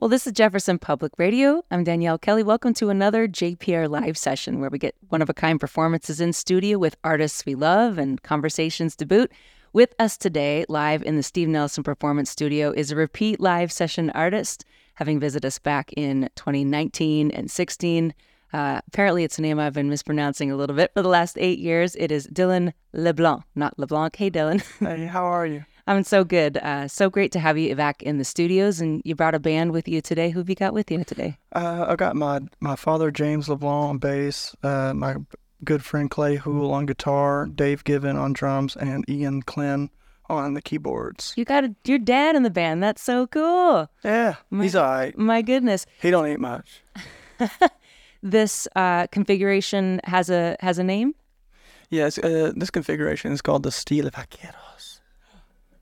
Well, this is Jefferson Public Radio. I'm Danielle Kelly. Welcome to another JPR live session where we get one of a kind performances in studio with artists we love and conversations to boot. With us today, live in the Steve Nelson Performance Studio, is a repeat live session artist, having visited us back in 2019 and 16. Uh, apparently, it's a name I've been mispronouncing a little bit for the last eight years. It is Dylan LeBlanc, not LeBlanc. Hey, Dylan. Hey, how are you? I'm so good. Uh, so great to have you back in the studios, and you brought a band with you today. Who have you got with you today? Uh, I got my my father James LeBlanc on bass, uh, my good friend Clay Hool on guitar, Dave Given on drums, and Ian Klin on the keyboards. You got a, your dad in the band. That's so cool. Yeah, My- he's all right. My goodness, He don't eat much. this uh, configuration has a has a name. Yes, uh, this configuration is called the Steel Vaqueros.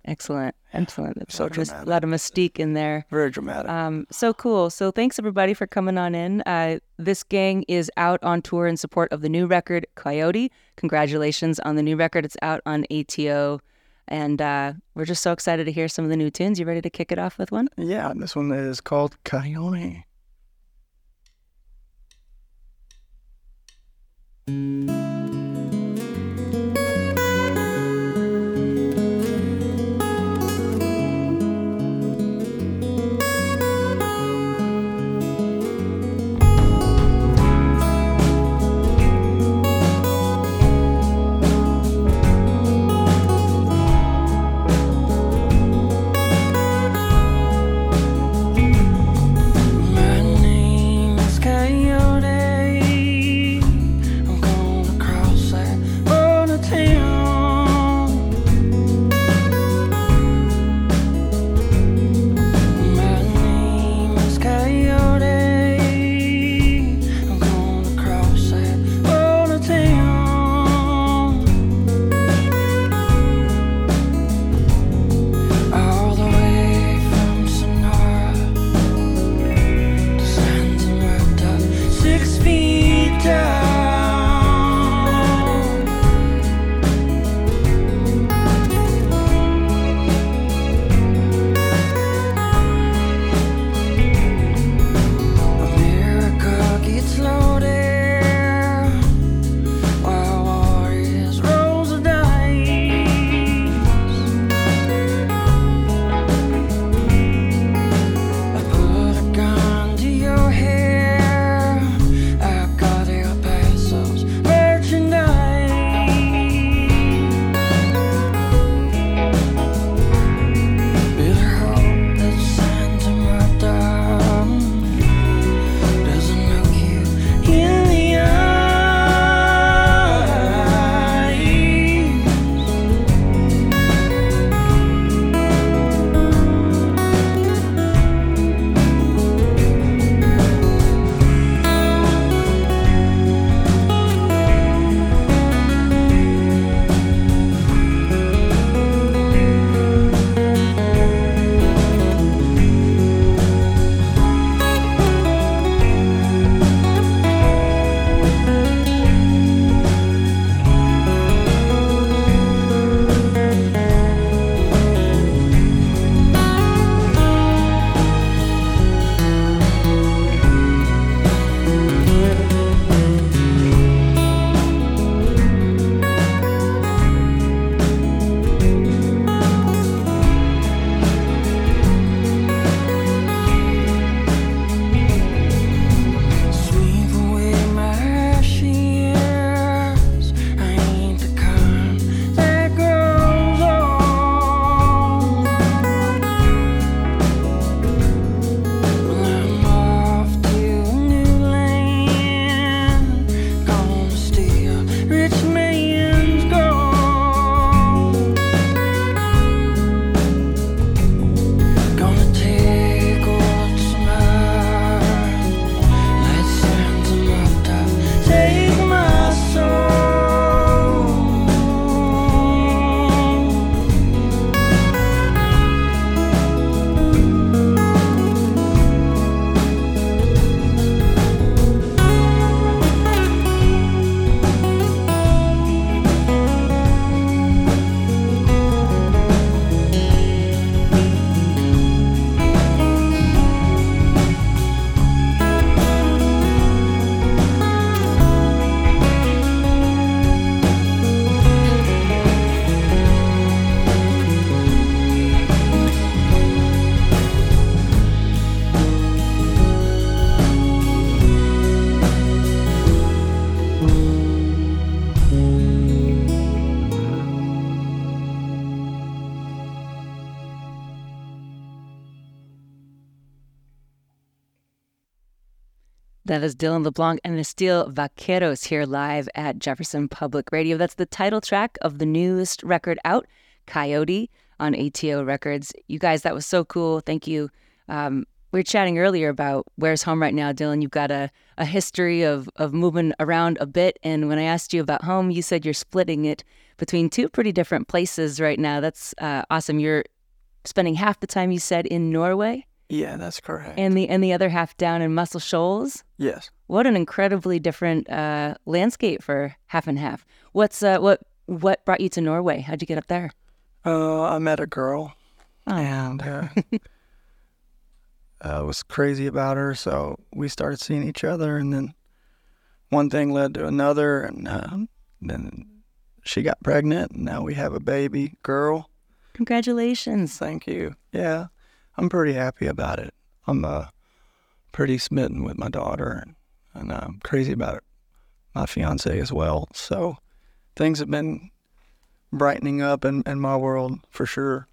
Excellent, excellent. There's So a lot of lot of mystique in there. Very dramatic. Um, so cool. So thanks everybody for coming on in. Uh, this gang is out on tour in support of the new record Coyote. Congratulations on the new record. It's out on ATO, and uh, we're just so excited to hear some of the new tunes. You ready to kick it off with one? yeah, this one is called Coyote. That is Dylan LeBlanc and Esteel Vaqueros here live at Jefferson Public Radio. That's the title track of the newest record out, Coyote, on ATO Records. You guys, that was so cool. Thank you. Um, we were chatting earlier about where's home right now, Dylan. You've got a, a history of, of moving around a bit. And when I asked you about home, you said you're splitting it between two pretty different places right now. That's uh, awesome. You're spending half the time you said in Norway. Yeah, that's correct. And the and the other half down in Muscle Shoals. Yes. What an incredibly different uh, landscape for half and half. What's uh, what what brought you to Norway? How'd you get up there? Uh, I met a girl, Oh. and uh, I was crazy about her, so we started seeing each other, and then one thing led to another, and uh, then she got pregnant, and now we have a baby girl. Congratulations. Thank you. Yeah, I'm pretty happy about it. I'm uh, pretty smitten with my daughter, and, and I'm crazy about it. My fiance as well. So things have been brightening up in, in my world for sure.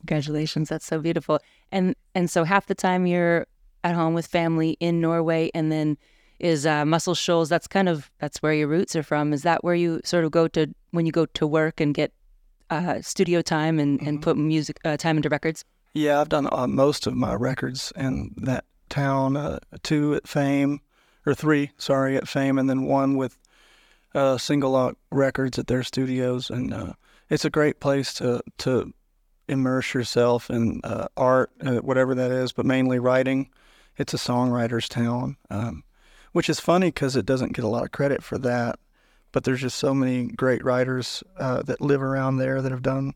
Congratulations. That's so beautiful. And and so half the time you're at home with family in Norway and then is uh, Muscle Shoals that's kind of that's where your roots are from. Is that where you sort of go to when you go to work and get uh, studio time and, and put music uh, time into records? Yeah, I've done uh, most of my records in that town. Uh, two at Fame, or three, sorry, at Fame, and then one with uh, Single Lock Records at their studios. And uh, it's a great place to to immerse yourself in uh, art, uh, whatever that is, but mainly writing. It's a songwriter's town, um, which is funny because it doesn't get a lot of credit for that. But there's just so many great writers that live around there that have done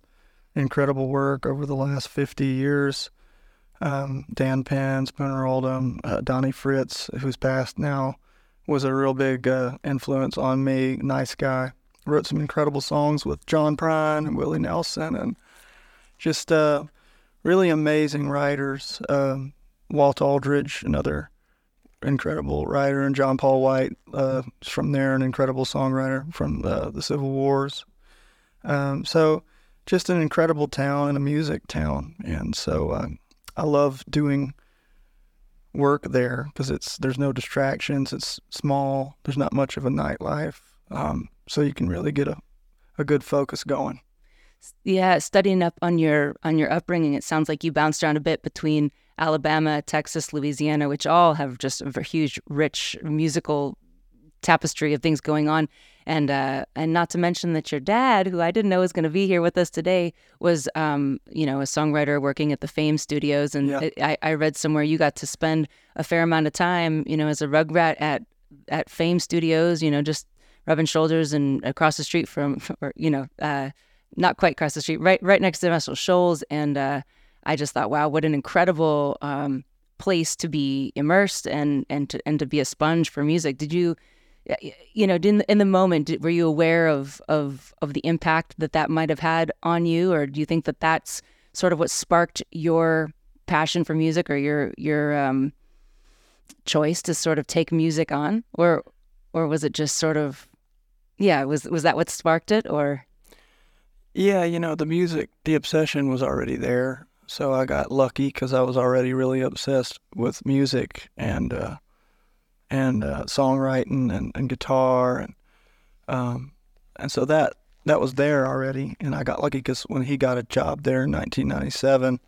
incredible work over the last 50 years. Um, Dan Penn, Spooner Oldham, uh, Donnie Fritts, who's passed now, was a real big uh, influence on me. Nice guy. Wrote some incredible songs with John Prine and Willie Nelson, and just uh, really amazing writers. Um, Walt Aldridge, another incredible writer, and John Paul White uh, from there, an incredible songwriter from uh, the Civil Wars. Um, so, just an incredible town and a music town, and so uh, I love doing work there because it's there's no distractions. It's small. There's not much of a nightlife, um, so you can really get a, a good focus going. Yeah, studying up on your on your upbringing, it sounds like you bounced around a bit between Alabama, Texas, Louisiana, which all have just a huge, rich musical tapestry of things going on. And uh, and not to mention that your dad, who I didn't know was going to be here with us today, was um, you know a songwriter working at the Fame Studios. And Yeah. it, I, I read somewhere you got to spend a fair amount of time, you know, as a rugrat at at Fame Studios. You know, just rubbing shoulders and across the street from, or you know, uh, not quite across the street, right right next to Muscle Shoals. And uh, I just thought, wow, what an incredible um, place to be immersed and and to and to be a sponge for music. Did you, you know, in in the moment, were you aware of of of the impact that that might have had on you, or do you think that that's sort of what sparked your passion for music or your your um, choice to sort of take music on, or or was it just sort of, yeah, was was that what sparked it, or? Yeah, you know, the music, the obsession was already there. So I got lucky because I was already really obsessed with music and uh, and uh, songwriting and, and guitar and um, and so that that was there already. And I got lucky because when he got a job there in 1997,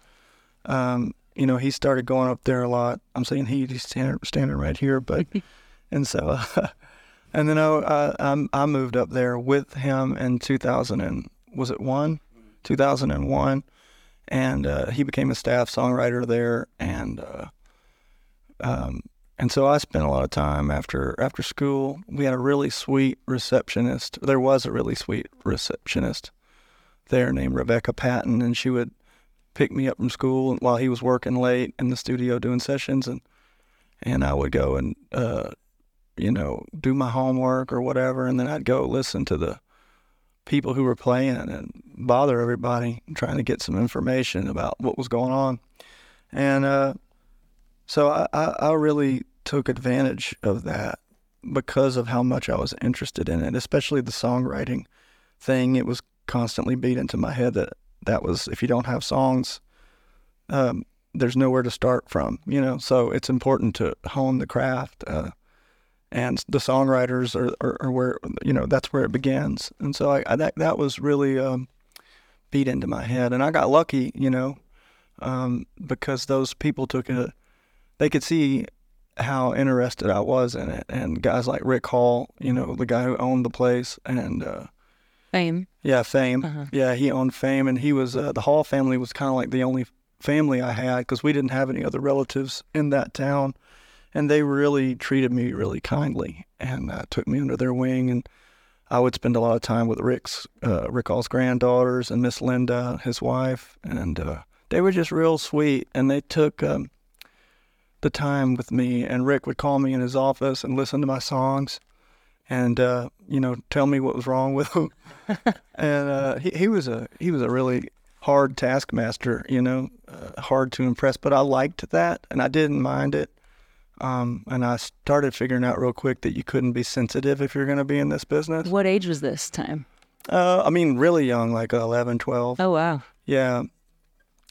um, you know, he started going up there a lot. I'm saying he, he's standing, standing right here, but and so and then I, I I moved up there with him in 2000 and was it one 2001 and uh, he became a staff songwriter there and uh, um, and so I spent a lot of time after after school we had a really sweet receptionist there was a really sweet receptionist there named Rebecca Patton and she would pick me up from school while he was working late in the studio doing sessions and and I would go and uh, you know do my homework or whatever and then I'd go listen to the people who were playing and bother everybody trying to get some information about what was going on. And uh, so I, I, I really took advantage of that because of how much I was interested in it, especially the songwriting thing. It was constantly beat into my head that that was, if you don't have songs, um, there's nowhere to start from, you know? So it's important to hone the craft. Uh, and the songwriters are, are, are where you know that's where it begins. And so I, I that that was really um, beat into my head, and I got lucky, you know, um, because those people took it. They could see how interested I was in it, and guys like Rick Hall, you know, the guy who owned the place, and uh, Fame. yeah, Fame. Uh-huh. Yeah, he owned Fame, and he was uh, the Hall family was kind of like the only family I had because we didn't have any other relatives in that town, and they really treated me really kindly and uh, took me under their wing, and I would spend a lot of time with Rick's uh, Rick Hall's granddaughters and Miss Linda, his wife, and uh, they were just real sweet, and they took. Um, the time with me and Rick would call me in his office and listen to my songs and uh, you know tell me what was wrong with them and uh, he, he was a he was a really hard taskmaster you know uh, hard to impress but I liked that and I didn't mind it um, and I started figuring out real quick that you couldn't be sensitive if you're going to be in this business What age was this time? uh, I mean really young like 11 12 Oh wow. yeah.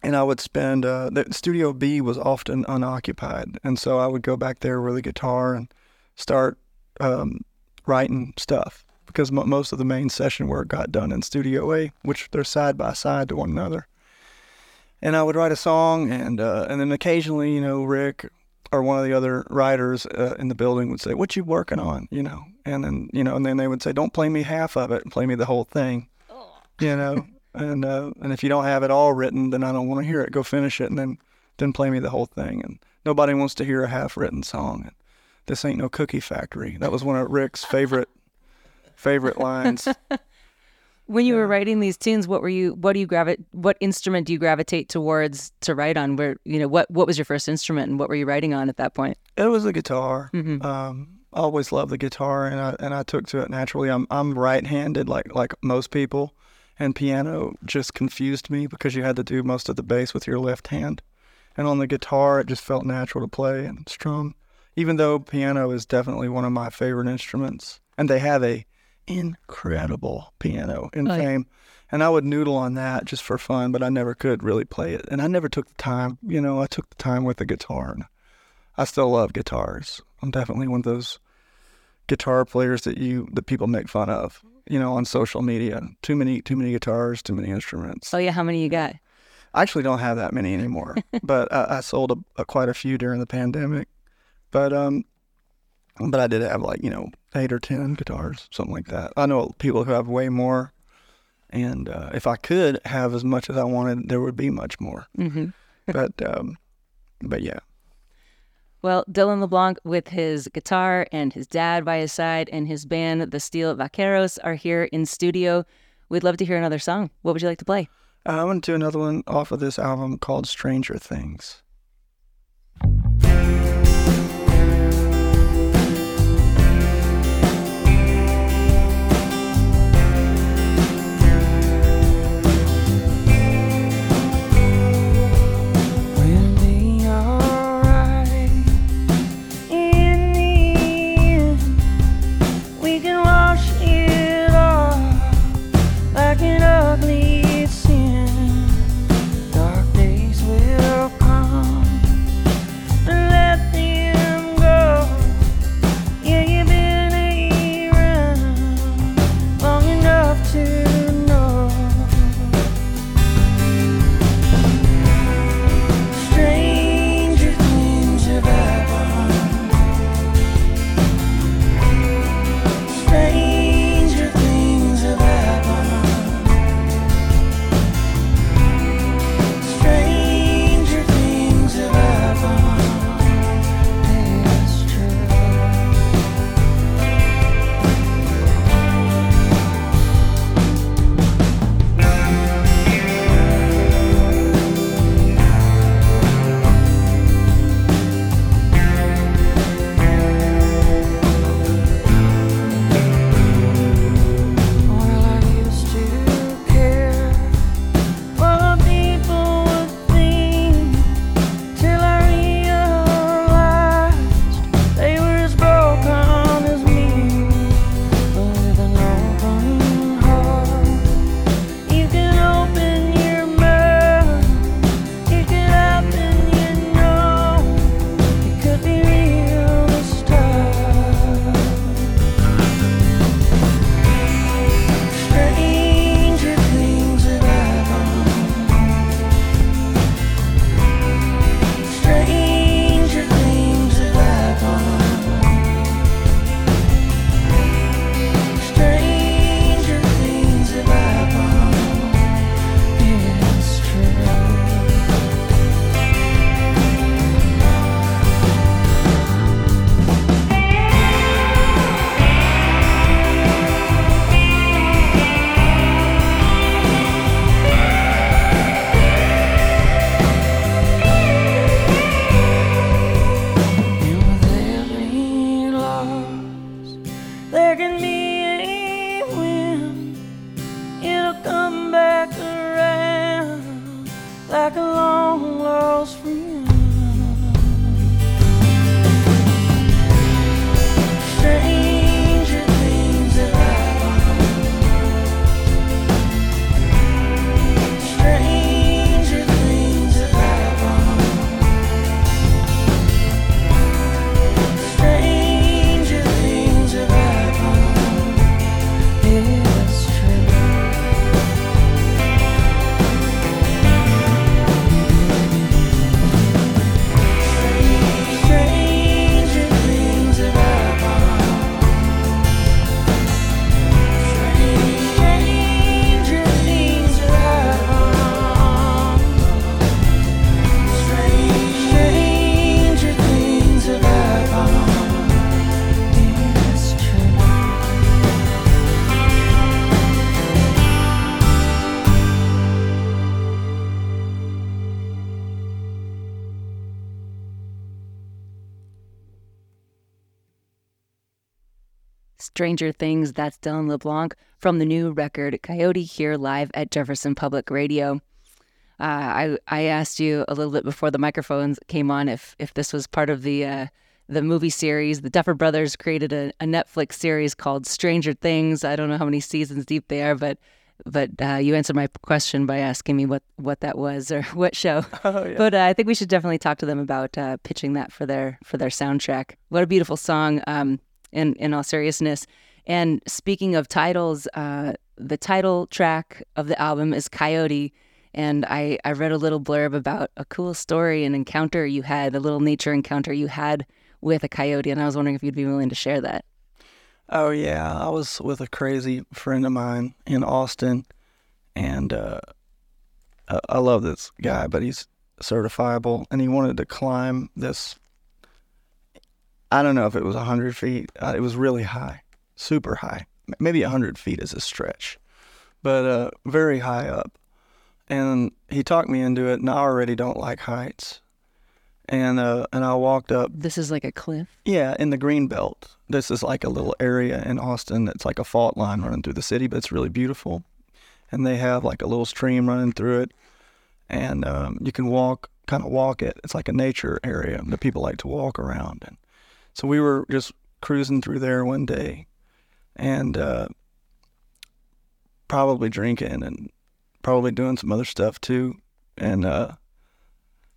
And I would spend, uh, the Studio B was often unoccupied. And so I would go back there with a guitar and start um, writing stuff because mo most of the main session work got done in Studio A, which they're side by side to one another. And I would write a song, and uh, and then occasionally, you know, Rick or one of the other writers uh, in the building would say, "What you working on?" You know, and then you know, and then they would say, "Don't play me half of it, play me the whole thing." You know, and uh, and if you don't have it all written, then I don't want to hear it. Go finish it, and then then play me the whole thing. And nobody wants to hear a half-written song. And this ain't no cookie factory. That was one of Rick's favorite favorite lines. When you were writing these tunes, what were you? What do you gravitate? What instrument do you gravitate towards to write on? Where you know what? What was your first instrument, and what were you writing on at that point? It was a guitar. Mhm. Um, I always loved the guitar, and I and I took to it naturally. I'm I'm right-handed, like like most people, and piano just confused me because you had to do most of the bass with your left hand, and on the guitar it just felt natural to play and strum. Even though piano is definitely one of my favorite instruments, and they have a incredible piano in Oh, yeah. And I would noodle on that just for fun, but I never could really play it, and I never took the time. You know, I took the time with the guitar, and I still love guitars. I'm definitely one of those guitar players that you that people make fun of. You know, on social media. Too many, too many guitars, too many instruments. Oh yeah, how many you got? I actually don't have that many anymore, but I, I sold a, a, quite a few during the pandemic. But um, but I did have like you know eight or ten guitars, something like that. I know people who have way more, and uh, if I could have as much as I wanted, there would be much more. hmm But um, but yeah. Well, Dylan LeBlanc with his guitar and his dad by his side and his band, the Steel Vaqueros, are here in studio. We'd love to hear another song. What would you like to play? Uh, I'm gonna do another one off of this album called Stranger Things. Stranger Things. That's Dylan LeBlanc from the new record Coyote here live at Jefferson Public Radio. Uh, I I asked you a little bit before the microphones came on if if this was part of the uh, the movie series. The Duffer Brothers created a, a, Netflix series called Stranger Things. I don't know how many seasons deep they are, but but uh, you answered my question by asking me what what that was or what show. Oh, yeah. But uh, I think we should definitely talk to them about uh, pitching that for their for their soundtrack. What a beautiful song! Um, in in all seriousness. And speaking of titles, uh, the title track of the album is Coyote. And I, I read a little blurb about a cool story, an encounter you had, a little nature encounter you had with a coyote. And I was wondering if you'd be willing to share that. Oh yeah, I was with a crazy friend of mine in Austin, and uh, I love this guy, but he's certifiable, and he wanted to climb this. I don't know if it was hundred feet. Uh, it was really high, super high. Maybe hundred feet is a stretch, but uh, very high up. And he talked me into it, and I already don't like heights and uh, and I walked up. This is like a cliff. Yeah, in the green belt. This is like a little area in Austin that's like a fault line running through the city, but it's really beautiful. And they have like a little stream running through it, and um, you can walk, kind of walk it. It's like a nature area that people like to walk around. And so we were just cruising through there one day, and uh, probably drinking and probably doing some other stuff too, and. Uh,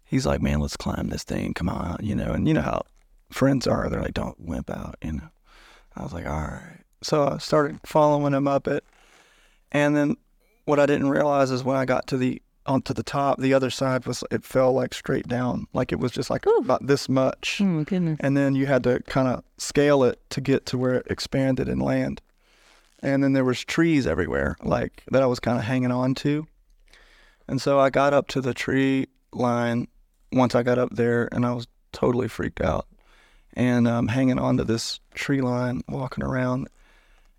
he's like, man, let's climb this thing. Come on, you know. And you know how friends are. They're like, don't wimp out, you know. I was like, all right. So I started following him up it. And then what I didn't realize is when I got to the onto the top, the other side was it fell like straight down, like it was just like Ooh. about this much. Oh goodness! And then you had to kind of scale it to get to where it expanded and land. And then there was trees everywhere, like that I was kind of hanging on to. And so I got up to the tree line once I got up there and I was totally freaked out and um, hanging onto this tree line, walking around,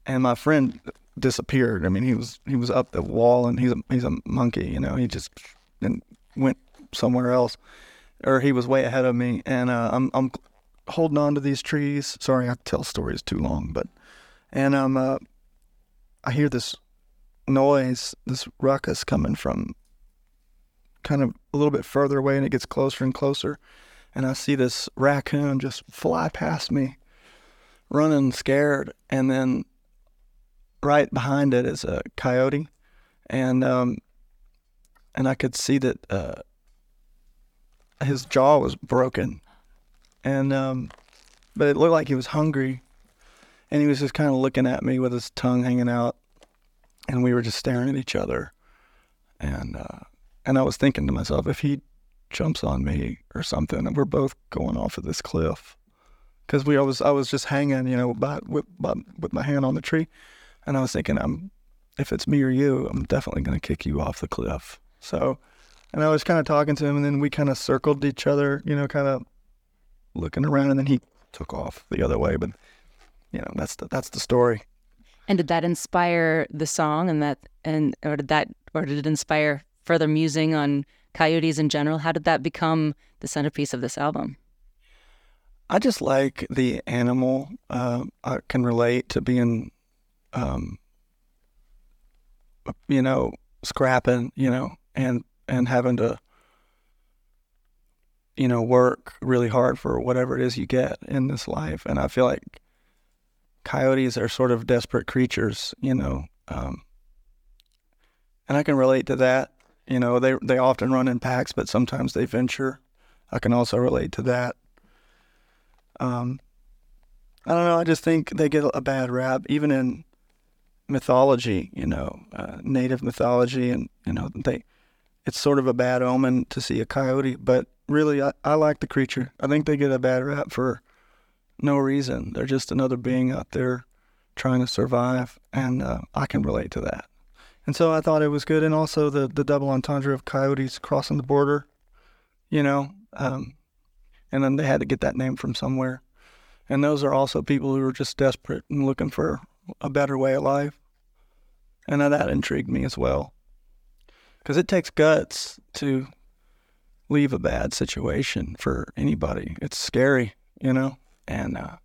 and my friend disappeared. I mean, he was he was up the wall, and he's a he's a monkey, you know. He just and went somewhere else, or he was way ahead of me, and uh, I'm I'm holding on to these trees. Sorry, I tell stories too long, but and um uh, I hear this noise, this ruckus coming from kind of a little bit further away and it gets closer and closer. And I see this raccoon just fly past me, running scared. And then right behind it is a coyote. And, um, and I could see that uh, his jaw was broken. And, um, but it looked like he was hungry. And he was just kind of looking at me with his tongue hanging out. And we were just staring at each other. And, uh, and I was thinking to myself, if he jumps on me or something, and we're both going off of this cliff, because we I was I was just hanging, you know, by, with by, with my hand on the tree, and I was thinking, I'm if it's me or you, I'm definitely gonna kick you off the cliff. So, and I was kind of talking to him, and then we kind of circled each other, you know, kind of looking around, and then he took off the other way. But you know, that's the that's the story. And did that inspire the song, and that and or did that or did it inspire further musing on coyotes in general? How did that become the centerpiece of this album? I just like the animal. Uh, I can relate to being, um, you know, scrapping, you know, and and having to, you know, work really hard for whatever it is you get in this life. And I feel like coyotes are sort of desperate creatures, you know, um, and I can relate to that. You know, they they often run in packs, but sometimes they venture. I can also relate to that. Um, I don't know. I just think they get a bad rap, even in mythology. You know, uh, native mythology, and you know they. It's sort of a bad omen to see a coyote, but really, I, I like the creature. I think they get a bad rap for no reason. They're just another being out there trying to survive, and uh, I can relate to that. And so I thought it was good. And also the, the double entendre of coyotes crossing the border, you know, um, and then they had to get that name from somewhere. And those are also people who are just desperate and looking for a better way of life. And that intrigued me as well. Because it takes guts to leave a bad situation for anybody. It's scary, you know? And, uh,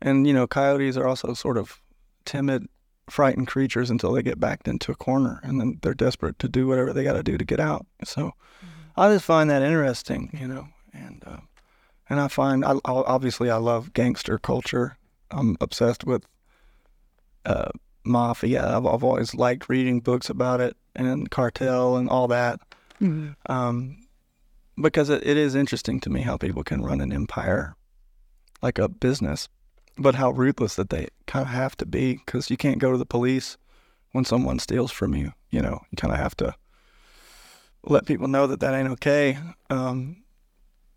And you know, coyotes are also sort of timid, frightened creatures until they get backed into a corner, and then they're desperate to do whatever they got to do to get out. So I just find that interesting, you know, and uh, and I find I- obviously I love gangster culture. I'm obsessed with uh, mafia. I've, I've always liked reading books about it and cartel and all that um, because it, it is interesting to me how people can run an empire like a business, but how ruthless that they kind of have to be because you can't go to the police when someone steals from you. You know, you kind of have to let people know that that ain't okay um,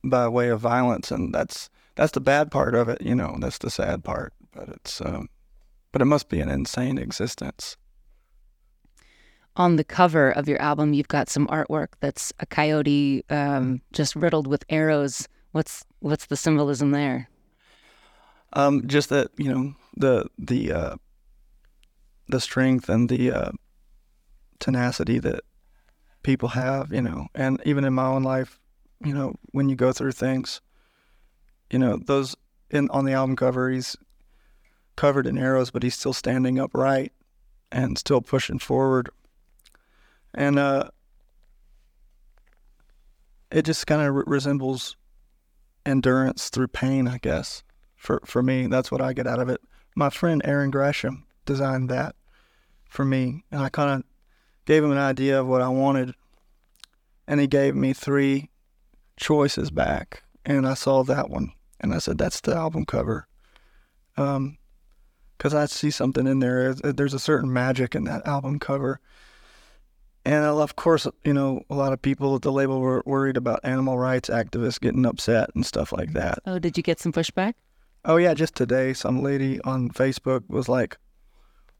by way of violence, and that's that's the bad part of it. You know, that's the sad part, but it's um, but it must be an insane existence. On the cover of your album, you've got some artwork that's a coyote um, just riddled with arrows. What's what's the symbolism there? Um, just that you know the the uh, the strength and the uh, tenacity that people have, you know, and even in my own life, you know, when you go through things, you know, those in on the album cover, he's covered in arrows, but he's still standing upright and still pushing forward, and uh, it just kind of re- resembles endurance through pain, I guess for for me. That's what I get out of it. My friend Aaron Gresham designed that for me, and I kind of gave him an idea of what I wanted, and he gave me three choices back, and I saw that one, and I said that's the album cover, um, because I see something in there. There's a certain magic in that album cover. And of course, you know, a lot of people at the label were worried about animal rights activists getting upset and stuff like that. Oh, did you get some pushback? Oh yeah, just today, some lady on Facebook was like,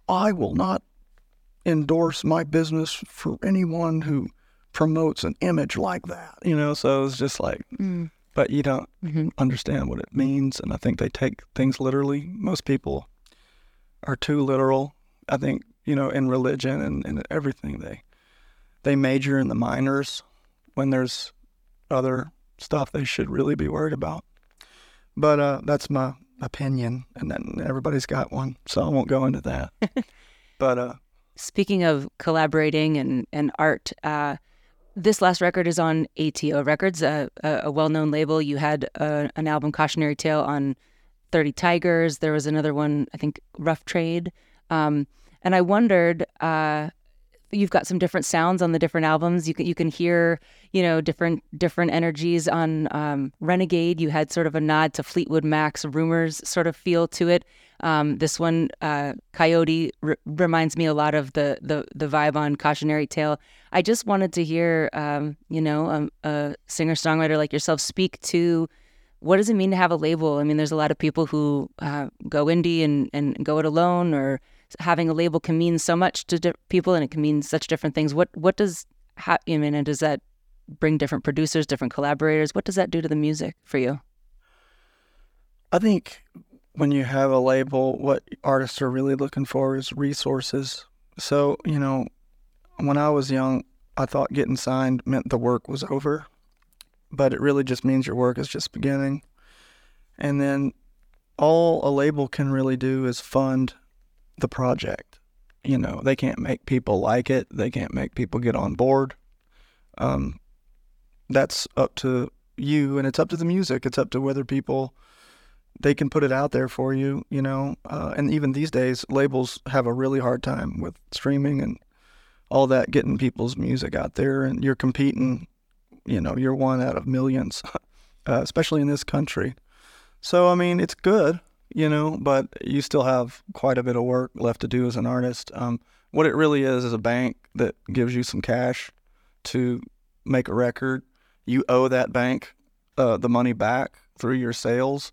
"I will not endorse my business for anyone who promotes an image like that." You know, so it's just like, Mm. But you don't Mhm. understand what it means, and I think they take things literally. Most people are too literal. I think you know, in religion and, and everything, they they major in the minors when there's other stuff they should really be worried about. But uh, that's my opinion, and then everybody's got one, so I won't go into that. but uh, Speaking of collaborating and, and art, uh, this last record is on ATO Records, a, a, a well known label. You had uh, an album, Cautionary Tale, on 30 Tigers. There was another one, I think, Rough Trade. Um, and I wondered, uh, you've got some different sounds on the different albums. You can you can hear you know different different energies on um, Renegade. You had sort of a nod to Fleetwood Mac's Rumors sort of feel to it. Um, this one, uh, Coyote, reminds me a lot of the, the the vibe on Cautionary Tale. I just wanted to hear, um, you know, um, a singer songwriter like yourself speak to what does it mean to have a label. I mean, there's a lot of people who uh, go indie and, and go it alone, or having a label can mean so much to di- people, and it can mean such different things. What what does ha- I mean, and does that bring different producers, different collaborators? What does that do to the music for you? I think when you have a label, what artists are really looking for is resources. So, you know, when I was young, I thought getting signed meant the work was over, but it really just means your work is just beginning. And then all a label can really do is fund the project. You know, they can't make people like it, they can't make people get on board. Um, that's up to you, and it's up to the music. It's up to whether people they can put it out there for you, you know. Uh, and even these days, labels have a really hard time with streaming and all that, getting people's music out there. And you're competing, you know, you're one out of millions, uh, especially in this country. So, I mean, it's good, you know, but you still have quite a bit of work left to do as an artist. Um, what it really is is a bank that gives you some cash to make a record. You owe that bank uh, the money back through your sales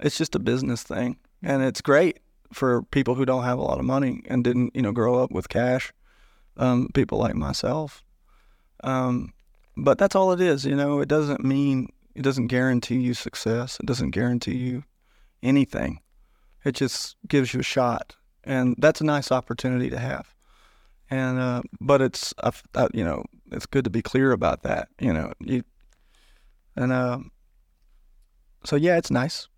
it's just a business thing. And it's great for people who don't have a lot of money and didn't you know grow up with cash um, people like myself. Um, but that's all it is you know. It doesn't mean it doesn't guarantee you success. It doesn't guarantee you anything. It just gives you a shot. And that's a nice opportunity to have. And uh, but it's uh, uh, you know it's good to be clear about that you know. You and uh, so yeah it's nice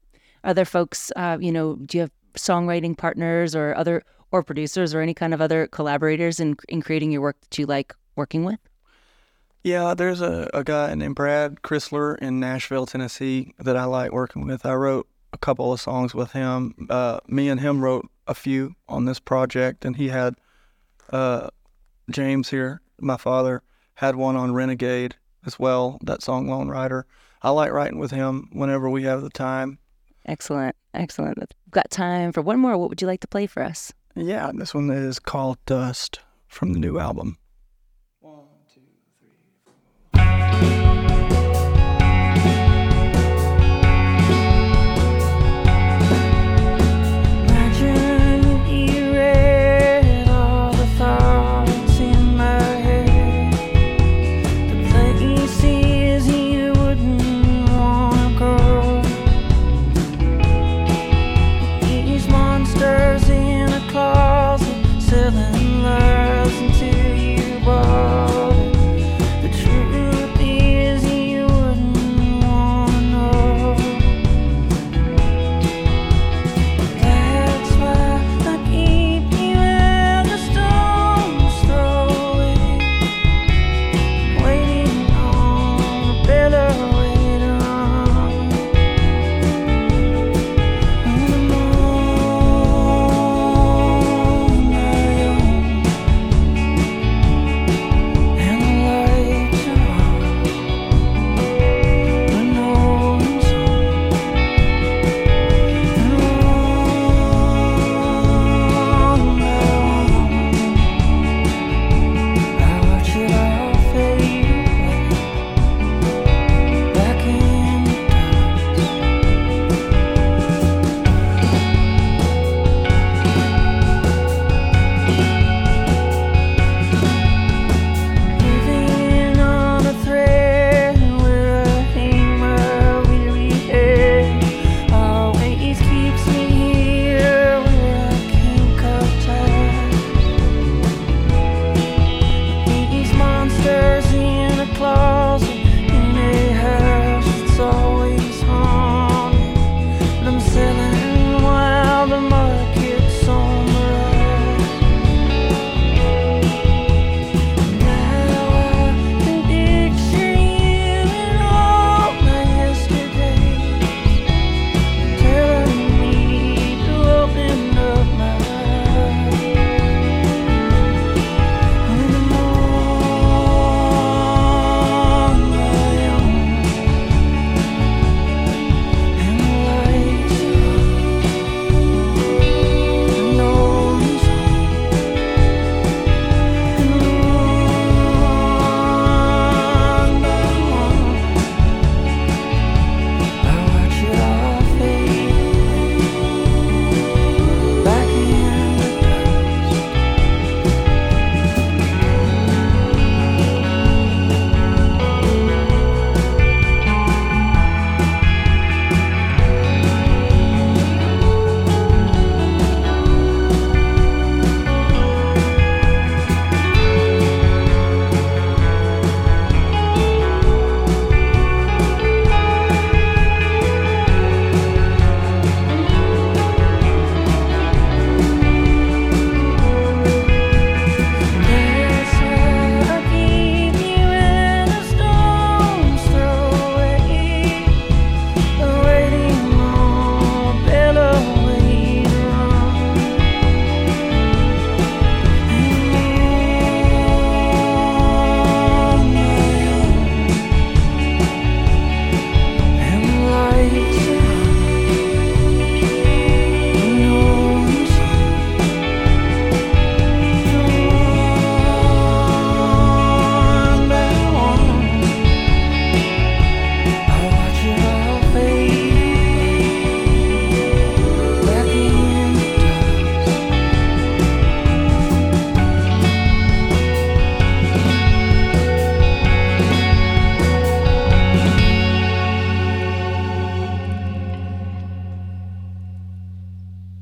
other folks, uh, you know, do you have songwriting partners or other or producers or any kind of other collaborators in in creating your work that you like working with? Yeah, there's a, a guy named Brad Chrysler in Nashville, Tennessee that I like working with. I wrote a couple of songs with him. Uh, me and him wrote a few on this project, and he had uh, James here, my father, had one on Renegade as well, that song Lone Rider. I like writing with him whenever we have the time. Excellent, excellent. We've got time for one more. What would you like to play for us? Yeah, this one is called Dust from the new album.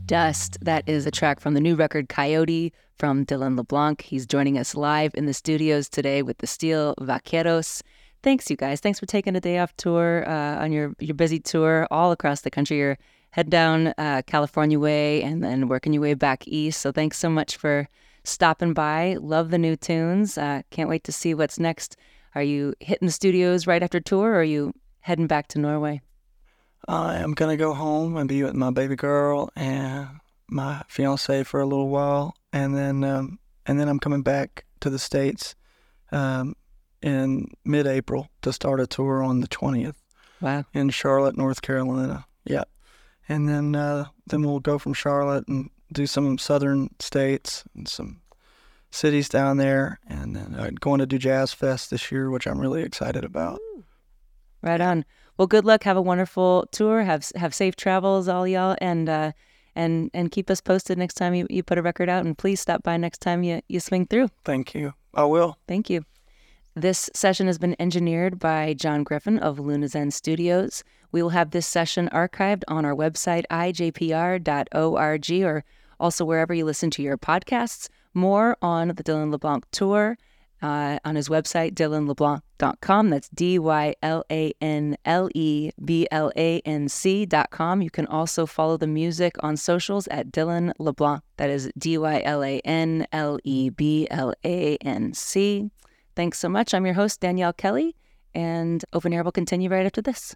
Dust. That is a track from the new record Coyote from Dylan LeBlanc. He's joining us live in the studios today with the Steel Vaqueros. Thanks, you guys. Thanks for taking a day off tour uh, on your your busy tour all across the country. You're head down uh, California way and then working your way back east. So thanks so much for stopping by. Love the new tunes. Uh, can't wait to see what's next. Are you hitting the studios right after tour, or are you heading back to Norway? I am gonna go home and be with my baby girl and my fiance for a little while, and then um, and then I'm coming back to the states um, in mid-April to start a tour on the 20th Wow. in Charlotte, North Carolina. Yeah, and then uh, then we'll go from Charlotte and do some southern states and some cities down there, and then uh, going to do Jazz Fest this year, which I'm really excited about. Right on. Well, good luck. Have a wonderful tour. Have have safe travels, all y'all, and uh, and and keep us posted next time you, you put a record out. And please stop by next time you you swing through. Thank you. I will. Thank you. This session has been engineered by Jon Griffin of Luna Zen Studios. We will have this session archived on our website, ijpr.org, or also wherever you listen to your podcasts. More on the Dylan LeBlanc tour uh, on his website, dylanleblanc.com. That's D Y L A N L E B L A N C.com. You can also follow the music on socials at Dylan LeBlanc. That is D Y L A N L E B L A N C. Thanks so much. I'm your host, Danielle Kelly, and Open Air will continue right after this.